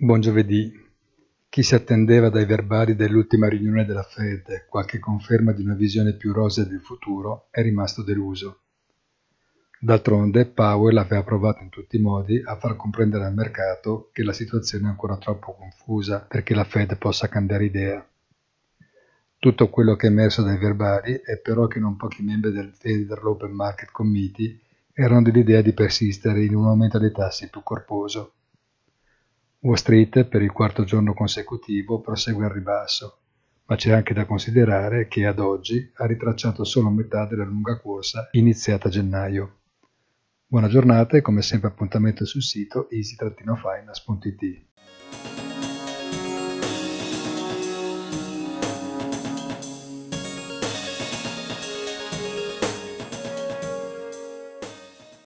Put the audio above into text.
Buon giovedì. Chi si attendeva dai verbali dell'ultima riunione della Fed qualche conferma di una visione più rosea del futuro è rimasto deluso. D'altronde Powell aveva provato in tutti i modi a far comprendere al mercato che la situazione è ancora troppo confusa perché la Fed possa cambiare idea. Tutto quello che è emerso dai verbali è però che non pochi membri del Federal Open Market Committee erano dell'idea di persistere in un aumento dei tassi più corposo. Wall Street per il quarto giorno consecutivo prosegue al ribasso, ma c'è anche da considerare che ad oggi ha ritracciato solo metà della lunga corsa iniziata a gennaio. Buona giornata e come sempre appuntamento sul sito easy-finance.it.